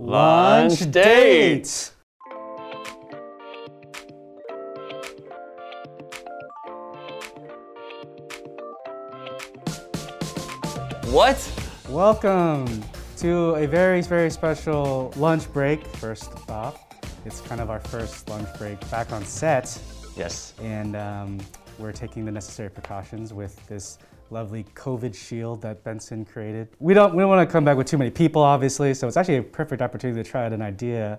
Lunch date. What? Welcome to a very, very special lunch break. First off, it's kind of our first lunch break back on set, Yes. and um, we're taking the necessary precautions with this lovely COVID shield that Benson created. We don't, we don't want to come back with too many people, obviously, so it's actually a perfect opportunity to try out an idea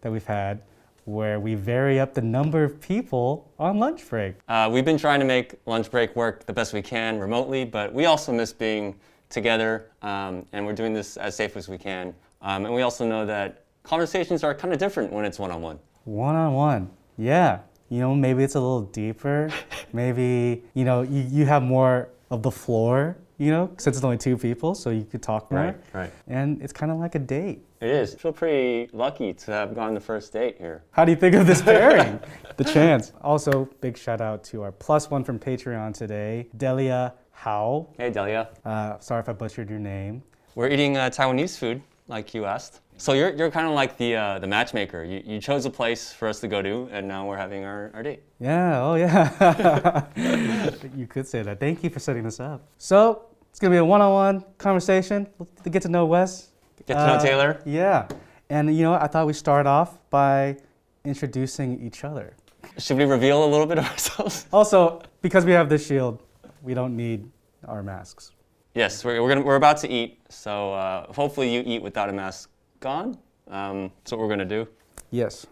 that we've had where we vary up the number of people on lunch break. Uh, we've been trying to make lunch break work the best we can remotely, but we also miss being together, um, and we're doing this as safe as we can. Um, and we also know that conversations are kind of different when it's one-on-one. One on one. Yeah. You know, maybe it's a little deeper. maybe, you know, you, you have more of the floor, you know, since it's only two people, so you could talk more. Right, right. And it's kind of like a date. It is. I feel pretty lucky to have gone the first date here. How do you think of this pairing? the chance. Also, big shout out to our plus one from Patreon today, Delia Hao. Hey, Delia. Uh, sorry if I butchered your name. We're eating uh, Taiwanese food, like you asked. So you're, you're kind of like the, uh, the matchmaker. You, you chose a place for us to go to, and now we're having our, our date. Yeah, oh yeah. you could say that. Thank you for setting this up. So, it's gonna be a one on one conversation to get to know Wes. Get to know Uh, Taylor. Yeah. And you know, what? I thought we'd start off by introducing each other. Should we reveal a little bit of ourselves? Also, because we have this shield, we don't need our masks. Yes, we're, we're, gonna, we're about to eat, so uh, hopefully you eat without a mask on. Um, that's what we're gonna do. Yes.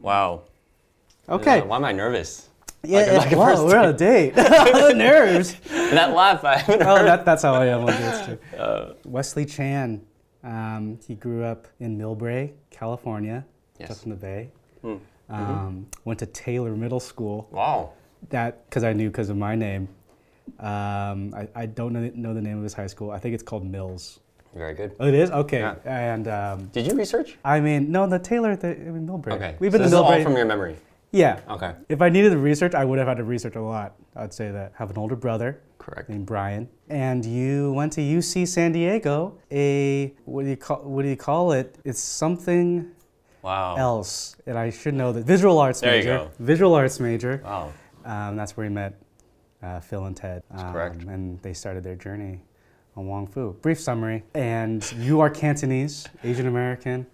Wow. Okay. Uh, why am I nervous? yeah, like like wow, we're on a date. the nerves. And that laugh, I haven't Oh, that, that's how I am on dates too. Uh, Wesley Chan. Um, he grew up in Millbrae, California, Yes. just in the Bay. Hmm. Um, Went to Taylor Middle School. wow. That because I knew because of my name. Um, I, I don't know, know the name of his high school. I think it's called Mills. Very good. Oh, it is okay. Yeah. And um, Did you research? I mean, no, the Taylor, the, I mean. Okay. We've so been this is all from your memory. yeah. Okay. If I needed to research, I would have had to research a lot. I'd say that. Have an older brother Correct. named Brian, and you went to UC San Diego. A what do you call what do you call it? It's something Wow. else, and I should know that. Visual arts There you major. go. Visual arts major. Wow. Um, that's where we met uh, Phil and Ted. Um, correct. And they started their journey on Wong Fu. Brief summary. And you are Cantonese, Asian American,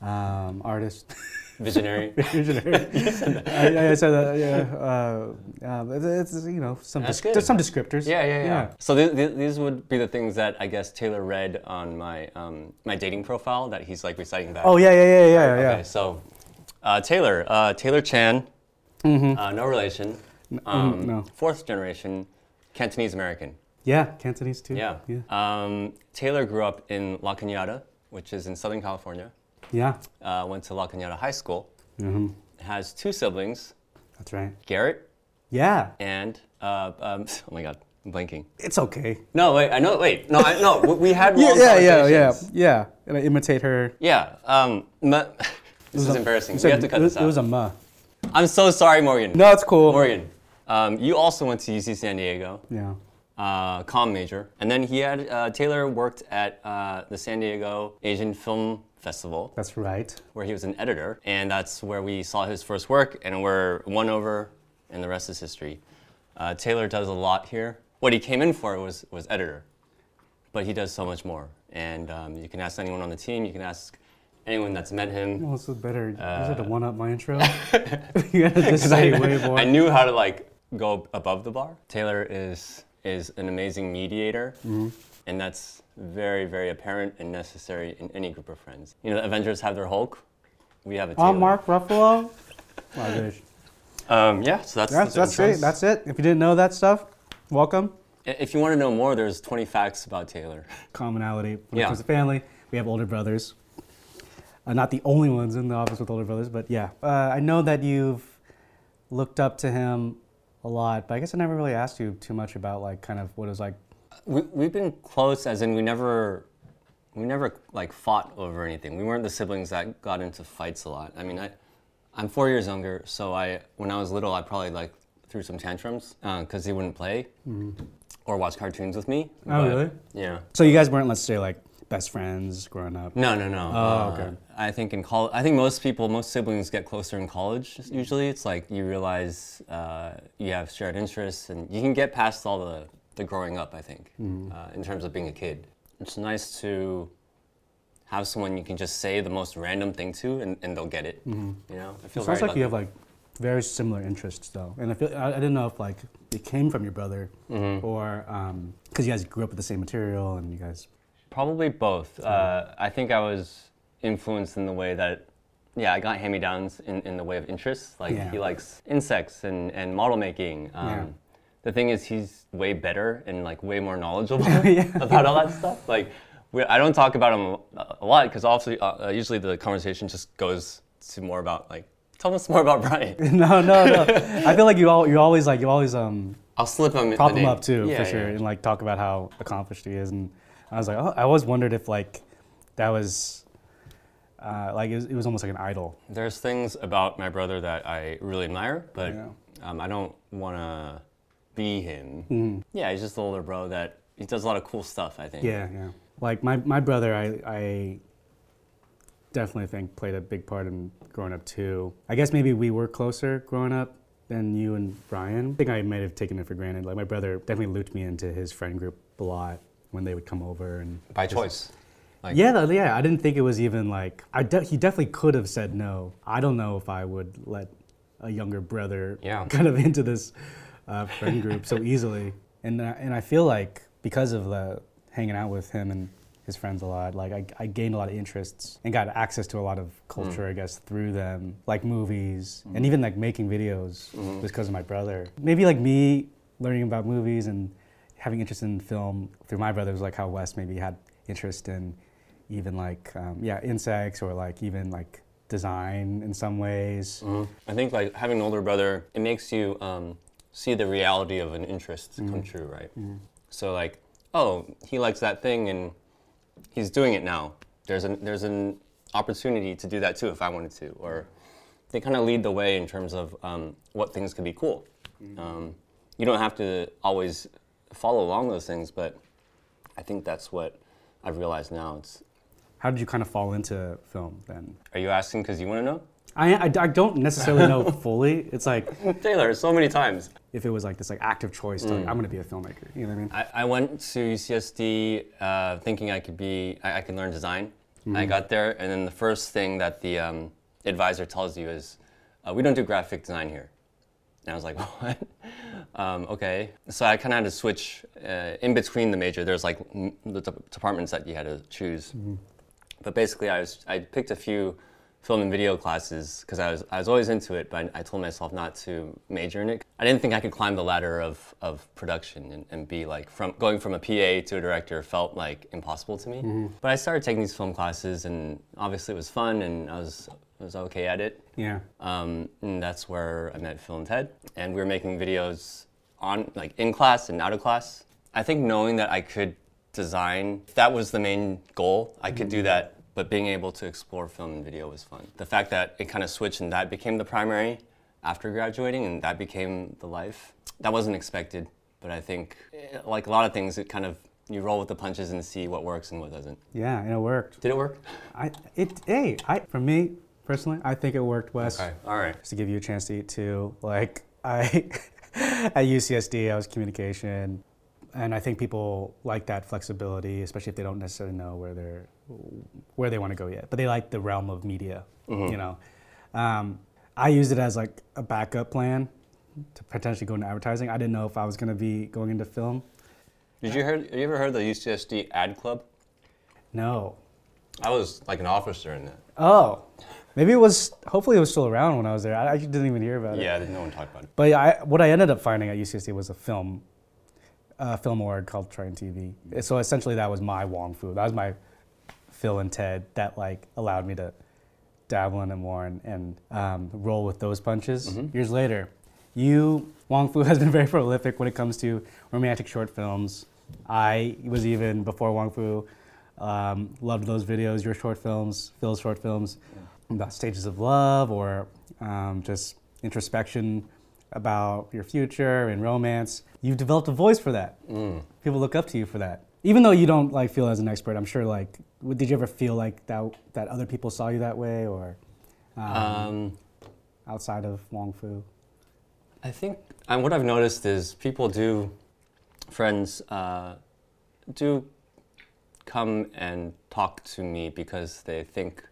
um, artist. Visionary. Visionary. I, I said that. Yeah. Uh, uh, it's, you know some That's good. there's some descriptors. Yeah, yeah, yeah. So th- th- these would be the things that I guess Taylor read on my um, my dating profile that he's like reciting back. Oh yeah, yeah, yeah, yeah, yeah. So uh, Taylor, uh, Taylor Chan, uh, no relation, um, Mm-hmm. no. fourth generation Cantonese American. Yeah, Cantonese too. Yeah. Yeah. Um, Taylor grew up in La Cañada, which is in Southern California. Yeah. Uh, went to La Cañada High School. hmm Has two siblings, That's right. Garrett Yeah. and uh, um, oh my God, I'm blanking. It's okay. No, wait, I know. Wait, no, I, no. we- had Yeah, yeah, yeah, yeah, yeah. And I imitate her. Yeah. Um, ma- this is embarrassing. You We said have to cut was, this It was a ma. I'm so sorry, Morgan. No, it's cool. Morgan, um, you also went to UC San Diego, Yeah. Uh, comm major, and then he had uh, Taylor worked at uh, the San Diego Asian Film Festival, That's right. where he was an editor, and that's where we saw his first work, and we're won over, and the rest is history. Uh, Taylor does a lot here. What he came in for was was editor, but he does so much more. And um, you can ask anyone on the team. You can ask anyone that's met him. Well, this is better. is Uh, it to one up my intro? you gotta just say way more. I knew how to like go above the bar. Taylor is is an amazing mediator, Mm-hmm. and that's very very apparent and necessary in any group of friends. You know, the Avengers have their Hulk. We have a Taylor. Oh, Mark Ruffalo. Um, yeah, so that's That's the that's it. That's it. If you didn't know that stuff, welcome. If you want to know more, there's 20 facts about Taylor. Commonality when Yeah. it comes to family. We have older brothers. Uh, not the only ones in the office with older brothers, but yeah. Uh, I know that you've looked up to him a lot, but I guess I never really asked you too much about like kind of what it was like. We, we've been close, as in we never, we never like fought over anything. We weren't the siblings that got into fights a lot. I mean, I, I'm four years younger, so I, when I was little, I probably like threw some tantrums uh, because he wouldn't play mm-hmm. or watch cartoons with me. Oh, really? Yeah. So you guys weren't, let's say, like best friends growing up? No, no, no. Oh, okay. I think in college, I think most people, most siblings get closer in college. Usually, it's like you realize uh, you have shared interests, and you can get past all the the growing up. I think Mm-hmm. uh, in terms of being a kid, it's nice to have someone you can just say the most random thing to, and, and they'll get it. You know, I feel It sounds like lucky. you have like very similar interests though, and I feel I, I didn't know if like it came from your brother Mm-hmm. or because you guys grew up with the same material and you guys. Probably both. Uh, I think I was influenced in the way that, yeah, I got hand-me-downs in, in the way of interests. Like Yeah. he likes insects and, and model making. Um, Yeah. The thing is, he's way better and like way more knowledgeable Yeah. about all that stuff. Like, we, I don't talk about him a, lot because obviously, uh, uh, usually the conversation just goes to more about like, tell us more about Brian. no, no, no. I feel like you all you always like you always um I'll slip him. prop the him name. up too Yeah, for sure yeah. and like talk about how accomplished he is and I was like oh, I always wondered if like that was uh, like it was, it was almost like an idol. There's things about my brother that I really admire, but Yeah. um, I don't want to be him. Yeah, he's just the older bro that he does a lot of cool stuff. I think. Yeah, yeah. Like my, my brother, I, I definitely think played a big part in growing up too. I guess maybe we were closer growing up than you and Brian. I think I might have taken it for granted. Like my brother definitely looped me into his friend group a lot when they would come over and By just- choice. Like, Yeah, yeah. I didn't think it was even like I. De- he definitely could have said no. I don't know if I would let a younger brother Yeah. kind of into this uh, friend group so easily. And uh, and I feel like because of the hanging out with him and his friends a lot, like I, I gained a lot of interests and got access to a lot of culture, I guess, through them, like movies and even like making videos just because of my brother. Maybe like me learning about movies and having interest in film through my brother was like how Wes maybe had interest in even like um, yeah insects or like even like design in some ways. Mhm. I think like having an older brother, it makes you um, see the reality of an interest come true, right? So like, oh, he likes that thing and he's doing it now. There's an there's an opportunity to do that too if I wanted to, or they kind of lead the way in terms of um, what things could be cool. Um, you don't have to always follow along those things, but I think that's what I've realized now. It's How did you kind of fall into film then? are you asking because you want to know? I, I, I don't necessarily know fully. It's like Taylor, so many times. if it was like this like active choice to like I'm gonna be a filmmaker. You know what I mean? I, I went to UCSD uh, thinking I could be, I, I could learn design. I got there, and then the first thing that the um, advisor tells you is, uh, "We don't do graphic design here." And I was like, "What?" Um, okay, so I kind of had to switch uh, in between the major. There's like m- the de- departments that you had to choose, but basically, I was I picked a few film and video classes because I was I was always into it, but I, I told myself not to major in it. I didn't think I could climb the ladder of, of production and, and be like from going from a PA to a director felt like impossible to me. But I started taking these film classes, and obviously it was fun, and I was I was okay at it. Yeah. Um, and that's where I met Phil and Ted, and we were making videos on like in class and out of class. I think knowing that I could design, that was the main goal. I could do that, but being able to explore film and video was fun. The fact that it kind of switched and that became the primary after graduating, and that became the life. That wasn't expected, but I think, eh, like a lot of things, it kind of you roll with the punches and see what works and what doesn't. Yeah, and it worked. Did it work? I it hey I for me personally I think it worked, Wes. Okay. All right. just to give you a chance to eat too. Like I at UCSD, I was communication, and I think people like that flexibility, especially if they don't necessarily know where they're where they want to go yet, but they like the realm of media. You know, um, I used it as like a backup plan to potentially go into advertising. I didn't know if I was going to be going into film. Did you heard? Have you ever heard the UCSD ad club? No. I was like an officer in that. Oh, maybe it was. Hopefully, it was still around when I was there. I actually didn't even hear about it. Yeah, no one talked about it. But I, what I ended up finding at UCSD was a film, a film award called Triton TV. So essentially, that was my Wong Fu. That was my Phil and Ted that like allowed me to dabble in it more and, and um, roll with those punches. Years later, you Wong Fu has been very prolific when it comes to romantic short films. I was even before Wong Fu. Um, loved those videos, your short films, Phil's short films about stages of love or um, just introspection about your future and romance. You've developed a voice for that. People look up to you for that. Even though you don't like feel as an expert, I'm sure like did you ever feel like that that other people saw you that way or um, Um, outside of Wong Fu? I think and what I've noticed is people do, friends uh, do come and talk to me because they think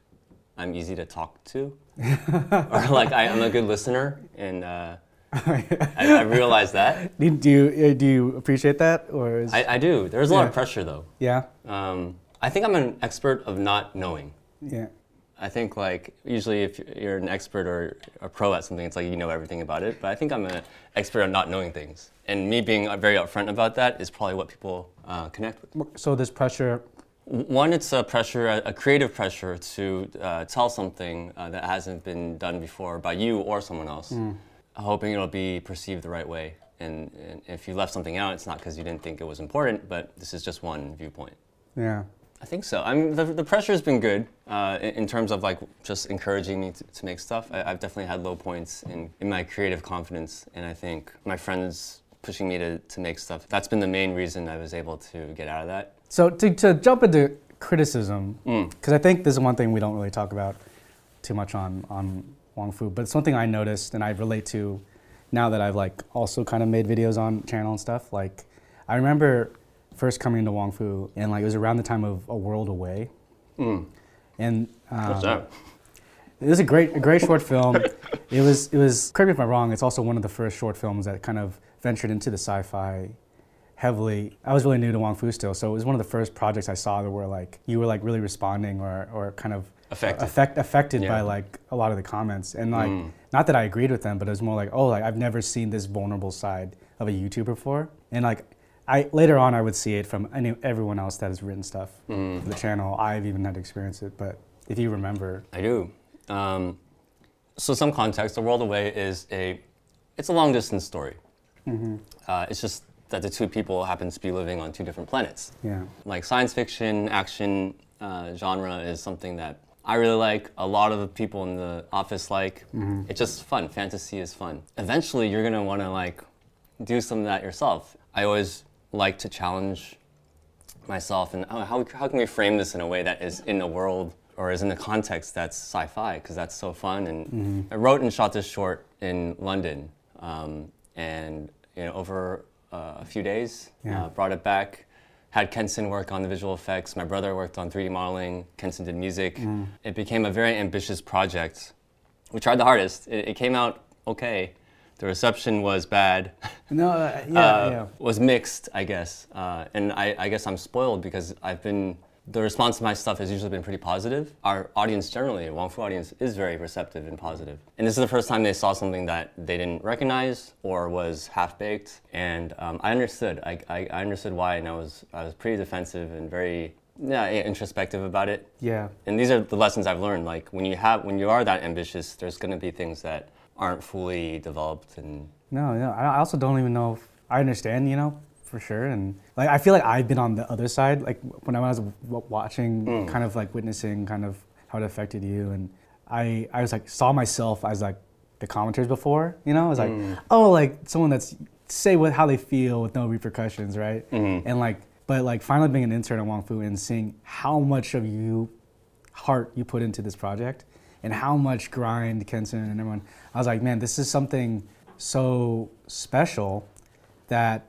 I'm easy to talk to, or like I, I'm a good listener, and uh, I, I realize that. Do, you uh, do you appreciate that or is, I, I do. There's a lot of pressure though. yeah Um, I think I'm an expert of not knowing. yeah I think like usually if you're an expert or a pro at something, it's like you know everything about it. But I think I'm an expert on not knowing things, and me being uh, very upfront about that is probably what people uh, connect with. so this pressure One, it's a pressure, a creative pressure to uh, tell something uh, that hasn't been done before by you or someone else, hoping it'll be perceived the right way. And, and if you left something out, it's not because you didn't think it was important, but this is just one viewpoint. yeah I think so. I mean, the, the pressure has been good uh, in, in terms of like just encouraging me to, to make stuff. I, I've definitely had low points in, in my creative confidence, and I think my friends pushing me to, to make stuff. That's been the main reason I was able to get out of that. So to, to jump into criticism, Mm. because I think this is one thing we don't really talk about too much on on Wong Fu, but it's something I noticed and I relate to now that I've like also kind of made videos on channel and stuff. Like I remember first coming into Wong Fu and like it was around the time of A World Away, Mm. and um, What's that? it was a great, a great short film. it was, it was. Correct me if I'm wrong. It's also one of the first short films that kind of ventured into the sci-fi heavily. I was really new to Wong Fu still, so it was one of the first projects I saw that were like you were like really responding or, or kind of Affected. affect, affected by like a lot of the comments. And like, Mm. not that I agreed with them, but it was more like, oh, like I've never seen this vulnerable side of a YouTuber before. And like, I later on I would see it from any, everyone else that has written stuff Mm. for the channel. I've even had to experience it, but if you remember, I do. Um, so some context, The World Away is a, it's a long distance story. Uh, it's just that the two people happen to be living on two different planets. yeah. like science fiction action uh, genre is something that I really like. A lot of the people in the office like. It's just fun. Fantasy is fun. Eventually, you're gonna want to like do some of that yourself. I always like to challenge myself and oh, how, how can we frame this in a way that is in the world or is in the context that's sci-fi because that's so fun and I wrote and shot this short in London um, and you know over a few days Yeah. uh, brought it back had Kenson work on the visual effects. My brother worked on 3D modeling. Kenson did music. It became a very ambitious project. We tried the hardest. It, it came out okay. The reception was bad. No, uh, yeah, uh, yeah. was mixed, I guess. Uh, and I, I guess I'm spoiled because I've been, the response to my stuff has usually been pretty positive. Our audience generally, Wong Fu audience, is very receptive and positive. And this is the first time they saw something that they didn't recognize or was half baked. And um, I understood. I, I, I understood why, and I was, I was pretty defensive and very yeah, introspective about it. Yeah. And these are the lessons I've learned. Like when you have, when you are that ambitious, there's going to be things that aren't fully developed and No, no. I I also don't even know if I understand, you know, for sure. And like, I feel like I've been on the other side, like when I was w- watching, mm. kind of like witnessing kind of how it affected you. And I, I was like, saw myself as like the commenters before, you know? I was like, mm. oh, like someone that's say what how they feel with no repercussions, right? Mm-hmm. And like, but like finally being an intern at Wong Fu and seeing how much of you heart you put into this project and how much grind Kenson and everyone. I was like, man, this is something so special that,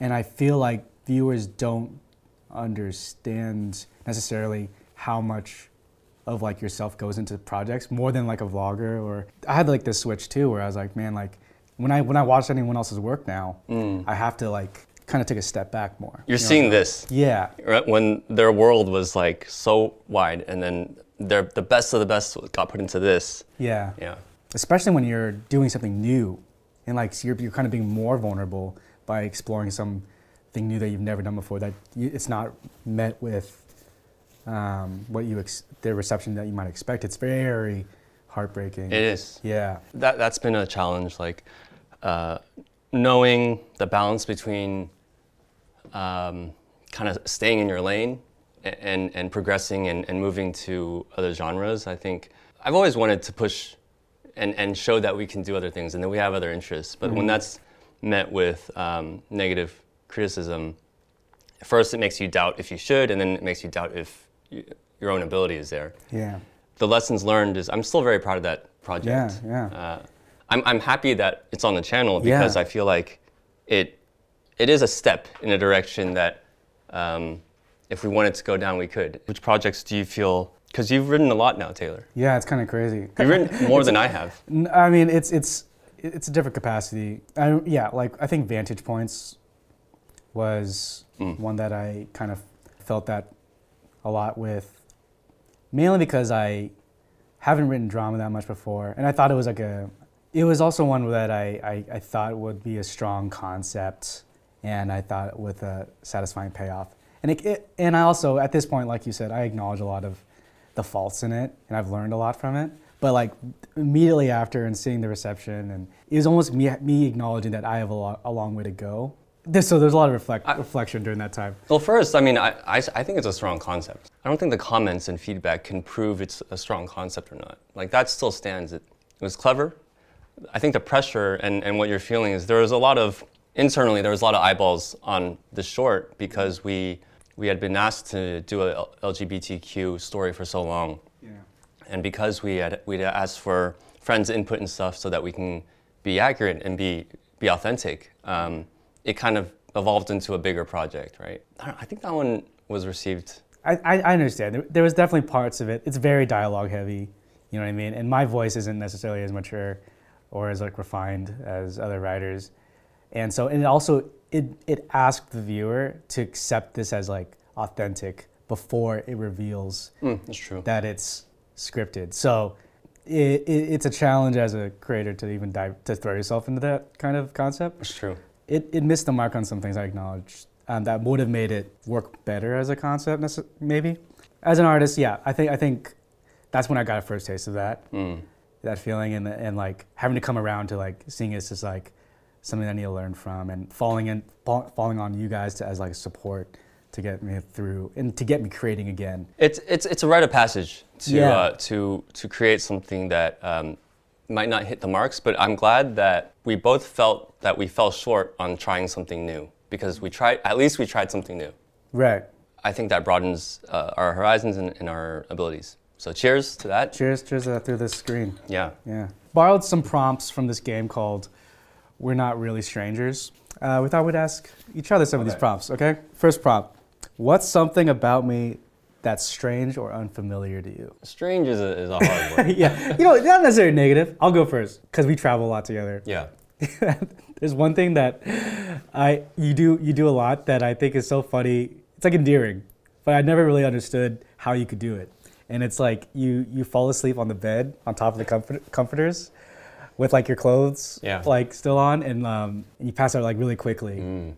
and I feel like viewers don't understand necessarily how much of like yourself goes into projects more than like a vlogger or I had like this switch too where I was like, man, like when I when I watch anyone else's work now, mm. I have to like kind of take a step back more. you're you know? seeing this. Yeah. right, when their world was like so wide and then their the best of the best got put into this Yeah. yeah especially when you're doing something new and like so you're, you're kind of being more vulnerable by exploring something new that you've never done before that you, it's not met with um, what you ex- the reception that you might expect. It's very heartbreaking. It is. Yeah. That that's been a challenge like uh, knowing the balance between um, kind of staying in your lane a- and and progressing and, and moving to other genres i think i've always wanted to push and, and show that we can do other things and that we have other interests. But when that's met with um, negative criticism first it makes you doubt if you should, and then it makes you doubt if you, your own ability is there. Yeah. The lessons learned is I'm still very proud of that project. Yeah, yeah. Uh, I'm, I'm happy that it's on the channel Yeah. because I feel like it it is a step in a direction that um, if we wanted to go down, we could. Which projects do you feel? Because you've written a lot now, Taylor. Yeah, it's kind of crazy. You've written more than I have. I mean, it's it's it's a different capacity. I, yeah, like I think Vantage Points was Mm. one that I kind of felt that a lot with, mainly because I haven't written drama that much before, and I thought it was like a. It was also one that I, I, I thought would be a strong concept, and I thought with a satisfying payoff. And it, it and I also at this point, like you said, I acknowledge a lot of the faults in it, and I've learned a lot from it. But like immediately after and seeing the reception, and it was almost me, me acknowledging that I have a, lot, a long way to go. This, so there's a lot of reflect, reflection during that time. Well, first, I mean, I, I, I think it's a strong concept. I don't think the comments and feedback can prove it's a strong concept or not. Like, that still stands. It, it was clever. I think the pressure and, and what you're feeling is there was a lot of, internally, there was a lot of eyeballs on the short because we, we had been asked to do a LGBTQ story for so long. Yeah. And because we had we'd asked for friends' input and stuff so that we can be accurate and be be authentic, um, it kind of evolved into a bigger project, right? I, I think that one was received. I, I understand. There, there was definitely parts of it. It's very dialogue heavy. You know what I mean? And my voice isn't necessarily as mature or as like refined as other writers. And so, and it also it it asked the viewer to accept this as like authentic before it reveals Mm, that's true. that it's scripted. So it, it, it's a challenge as a creator to even dive to throw yourself into that kind of concept. It's true. It, it missed the mark on some things I acknowledge um, that would have made it work better as a concept, maybe. As an artist, yeah, I think I think that's when I got a first taste of that Mm. that feeling and and like having to come around to like seeing it as just like something I need to learn from and falling in fall, falling on you guys to, as like support to get me through and to get me creating again. It's it's it's a rite of passage to Yeah. uh, to to create something that um, might not hit the marks, but I'm glad that we both felt that we fell short on trying something new because we tried at least we tried something new. Right. I think that broadens uh, our horizons and, and our abilities. So cheers to that. Cheers, cheers to that through this screen. Yeah. Yeah. Borrowed some prompts from this game called We're Not Really Strangers. Uh, we thought we'd ask each other some of these prompts, okay? First prompt What's something about me that's strange or unfamiliar to you? Strange is a, is a hard word. yeah. You know, not necessarily negative. I'll go first because we travel a lot together. Yeah. There's one thing that I you do you do a lot that I think is so funny. It's like endearing, but I never really understood how you could do it. And it's like you you fall asleep on the bed on top of the comfort, comforters with like your clothes Yeah. like still on, and um, you pass out like really quickly. Mm.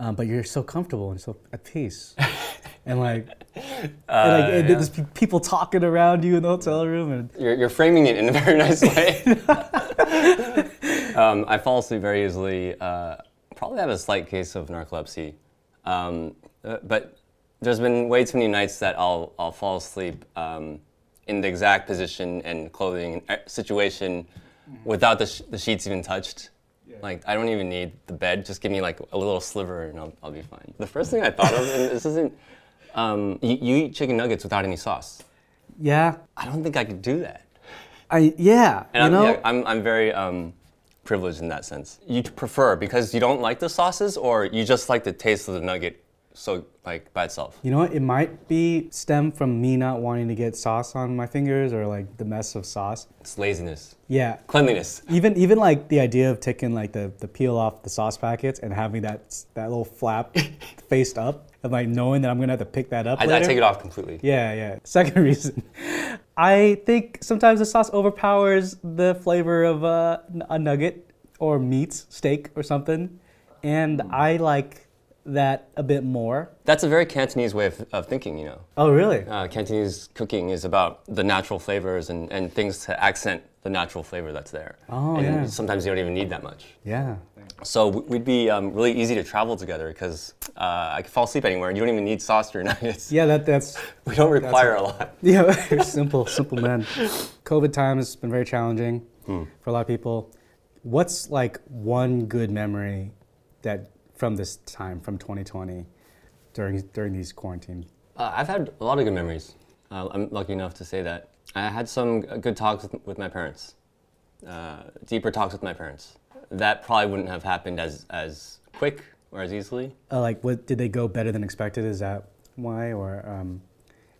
Um, but you're so comfortable and so at peace. and like, Uh, and, like and yeah. there's people talking around you in the hotel room, and You're, you're framing it in a very nice way. um, I fall asleep very easily. Uh, probably have a slight case of narcolepsy. Um, uh, but there's been way too many nights that I'll, I'll fall asleep um, in the exact position and clothing uh, situation without the, sh- the sheets even touched. Like, I don't even need the bed. Just give me like a little sliver and I'll, I'll be fine. The first thing I thought of, and this isn't, um, you, you eat chicken nuggets without any sauce. yeah, I don't think I could do that. I yeah, And you I'm, know, yeah, I'm, I'm very um, privileged in that sense. You prefer because you don't like the sauces, or you just like the taste of the nugget, so like by itself. You know what? It might be stem from me not wanting to get sauce on my fingers or like the mess of sauce. It's laziness, Yeah. cleanliness. Even even like the idea of taking like the, the peel off the sauce packets and having that that little flap faced up and like knowing that I'm gonna have to pick that up. I, I take it off completely. Yeah, yeah. Second reason, I think sometimes the sauce overpowers the flavor of uh, a nugget or meat, steak or something, and I like that a bit more. That's a very Cantonese way of, of thinking, you know. Oh, really? Uh, Cantonese cooking is about the natural flavors and, and things to accent the natural flavor that's there. Oh, and yeah. sometimes you don't even need that much. Yeah. So we'd be um, really easy to travel together because uh, I could fall asleep anywhere and you don't even need sauce your nuggets. Yeah, that that's We don't require a lot. Yeah, simple, simple men. COVID time has been very challenging for a lot of people. What's like one good memory that from this time, from 2020, during during these quarantine? Uh, I've had a lot of good memories. Uh, I'm lucky enough to say that. I had some good talks with, with my parents, uh, deeper talks with my parents. That probably wouldn't have happened as, as quick or as easily. Uh, like, what did they go better than expected? Is that why, or um,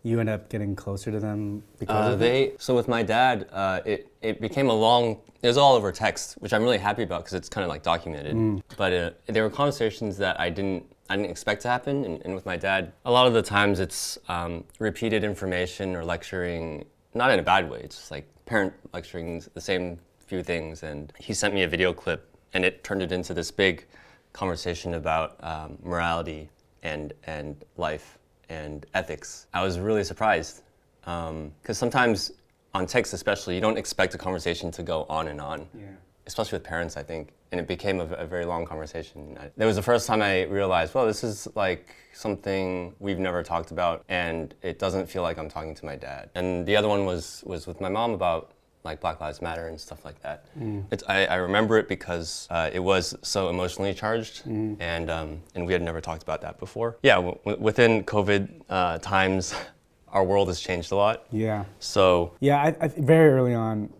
you end up getting closer to them because Uh, of it? they so with my dad, uh, it it became a long. It was all over text, which I'm really happy about because it's kind of like documented. But uh, there were conversations that I didn't I didn't expect to happen, and, and with my dad, a lot of the times it's um, repeated information or lecturing, not in a bad way. It's just like parent lecturing the same few things, and he sent me a video clip, and it turned it into this big conversation about um, morality and and life and ethics. I was really surprised um, because sometimes on text, especially, you don't expect a conversation to go on and on. Yeah. Especially with parents, I think, and it became a, a very long conversation. I, that was the first time I realized, well, this is like something we've never talked about, and it doesn't feel like I'm talking to my dad. And the other one was was with my mom about like Black Lives Matter and stuff like that. It's, I, I remember it because uh, it was so emotionally charged, and um, and we had never talked about that before. Yeah, within COVID uh, times, our world has changed a lot. Yeah. So Yeah, I, I, very early on,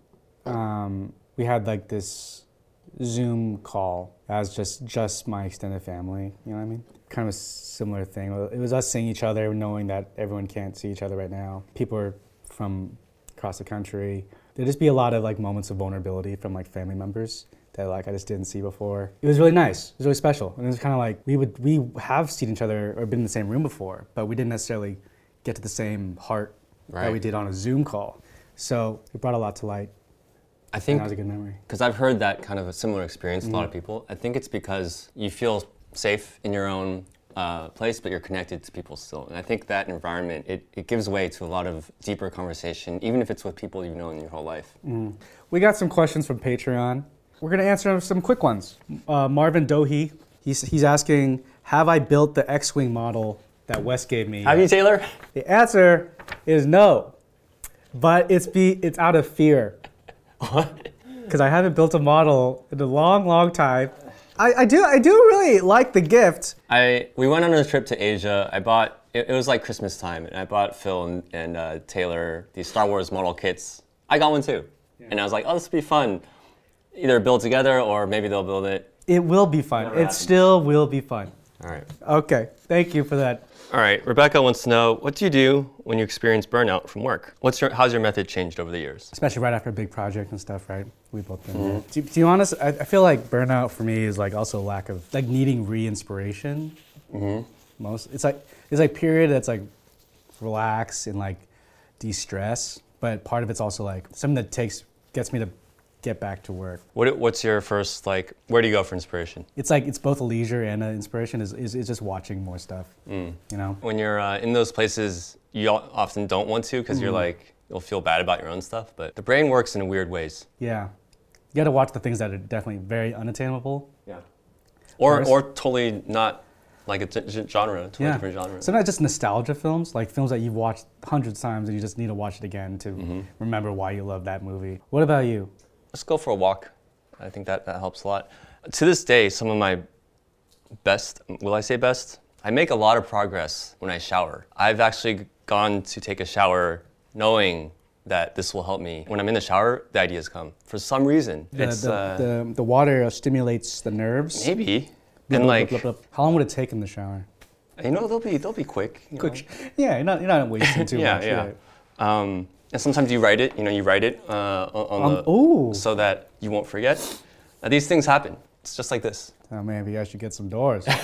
um, we had like this Zoom call as just just my extended family. You know what I mean? Kind of a similar thing. It was us seeing each other, knowing that everyone can't see each other right now. People are from across the country. There'd just be a lot of like moments of vulnerability from like family members that like I just didn't see before. It was really nice. It was really special, and it was kind of like we would we have seen each other or been in the same room before, but we didn't necessarily get to the same heart that we did on a Zoom call. So it brought a lot to light. I think that was a good memory. because I've heard that kind of a similar experience with a lot of mm-hmm. people. I think it's because you feel safe in your own uh, place, but you're connected to people still. And I think that environment it, it gives way to a lot of deeper conversation, even if it's with people you've known your whole life. We got some questions from Patreon. We're gonna answer some quick ones. Uh, Marvin Dohi, he's, he's asking, have I built the X-wing model that Wes gave me? Have you, Taylor? The answer is no, but it's be it's out of fear What? because I haven't built a model in a long, long time. I, I do I do really like the gift. I we went on a trip to Asia. I bought it, it was like Christmas time, and I bought Phil and, and uh, Taylor these Star Wars model kits. I got one too, and I was like, oh, this will be fun. Either build together or maybe they'll build it. It will be fun. It still will be fun. All right. Okay, thank you for that. All right. Rebecca wants to know what do you do when you experience burnout from work? What's your how's your method changed over the years? especially right after a big project and stuff, right? We both been there. To, to be honest, I, I feel like burnout for me is like also a lack of like needing re-inspiration. Mm-hmm. Most it's like it's like period that's like relax and like de-stress, but part of it's also like something that takes gets me to get back to work. What what's your first like? Where do you go for inspiration? It's like it's both a leisure and an inspiration. Is, is, is just watching more stuff. Mm. You know. When you're uh, in those places, you often don't want to because you're mm-hmm. like you'll feel bad about your own stuff. But the brain works in weird ways. Yeah. You got to watch the things that are definitely very unattainable. Yeah. Or First- or totally not like a t- genre, totally Yeah. different genre. Sometimes just nostalgia films, like films that you've watched hundreds of times and you just need to watch it again to mm-hmm. remember why you love that movie. What about you? Let's go for a walk. I think that, that helps a lot. To this day, some of my best, will I say best? I make a lot of progress when I shower. I've actually gone to take a shower knowing that this will help me. When I'm in the shower, the ideas come. For some reason, The, it's the, uh, the, the water stimulates the nerves. maybe. And blub, like, blub. how long would it take in the shower? you know, they'll be they'll be quick. you know. Quick. sh- Yeah, you're not, you're not wasting too yeah, much. yeah. Um, and sometimes you write it. You know, you write it uh, on Um, the ooh. so that you won't forget. Now, these things happen. It's just like this. Oh, maybe I should get some doors.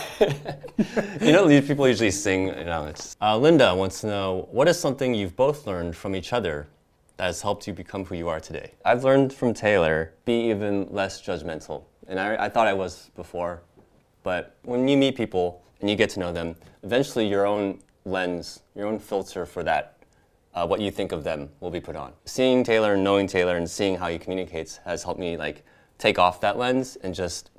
You know, these people usually sing. You know, it's. Uh, Linda wants to know what is something you've both learned from each other that has helped you become who you are today. I've learned from Taylor be even less judgmental, and I, I thought I was before, but when you meet people and you get to know them, eventually your own lens, your own filter for that, uh, what you think of them, will be put on. Seeing Taylor and knowing Taylor and seeing how he communicates has helped me like take off that lens and just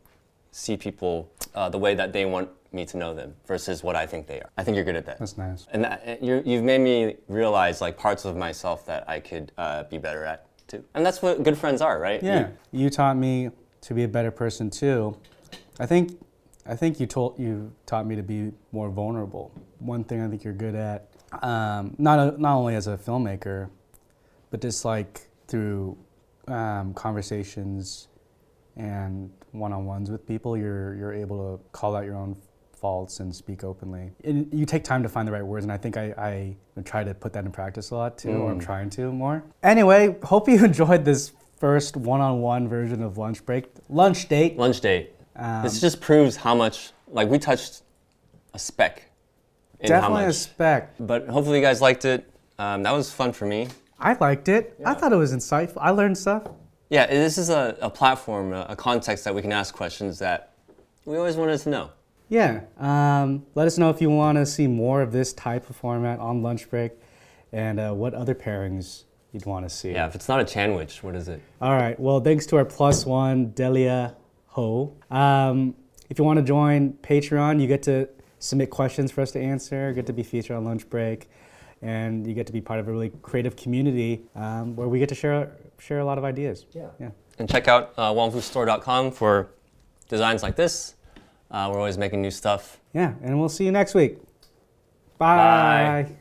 see people uh, the way that they want me to know them versus what I think they are. I think you're good at that. That's nice. And that, you're, you've made me realize like parts of myself that I could uh, be better at too. And that's what good friends are, right? Yeah, you taught me to be a better person too. I think I think you told you taught me to be more vulnerable. One thing I think you're good at, um, not a, not only as a filmmaker, but just like through um, conversations and one-on-ones with people, you're you're able to call out your own faults and speak openly. And you take time to find the right words, and I think I, I try to put that in practice a lot too, or I'm Mm. trying to more. Anyway, hope you enjoyed this first one-on-one version of lunch break, lunch date. Lunch date. Um, this just proves how much, like, we touched a speck definitely a spec. But hopefully, you guys liked it. Um, that was fun for me. I liked it. I thought it was insightful. I learned stuff. Yeah, this is a, a platform, a, a context that we can ask questions that we always wanted to know. Yeah. Um, let us know if you want to see more of this type of format on lunch break, and uh, what other pairings you'd want to see. Yeah, if it's not a sandwich, what is it? All right. Well, thanks to our plus one, Delia Ho. Um, if you want to join Patreon, you get to submit questions for us to answer, get to be featured on lunch break, and you get to be part of a really creative community um, where we get to share share a lot of ideas. Yeah. Yeah. And check out uh, wongfustore.com for designs like this. Uh, we're always making new stuff. Yeah. And we'll see you next week. Bye. Bye.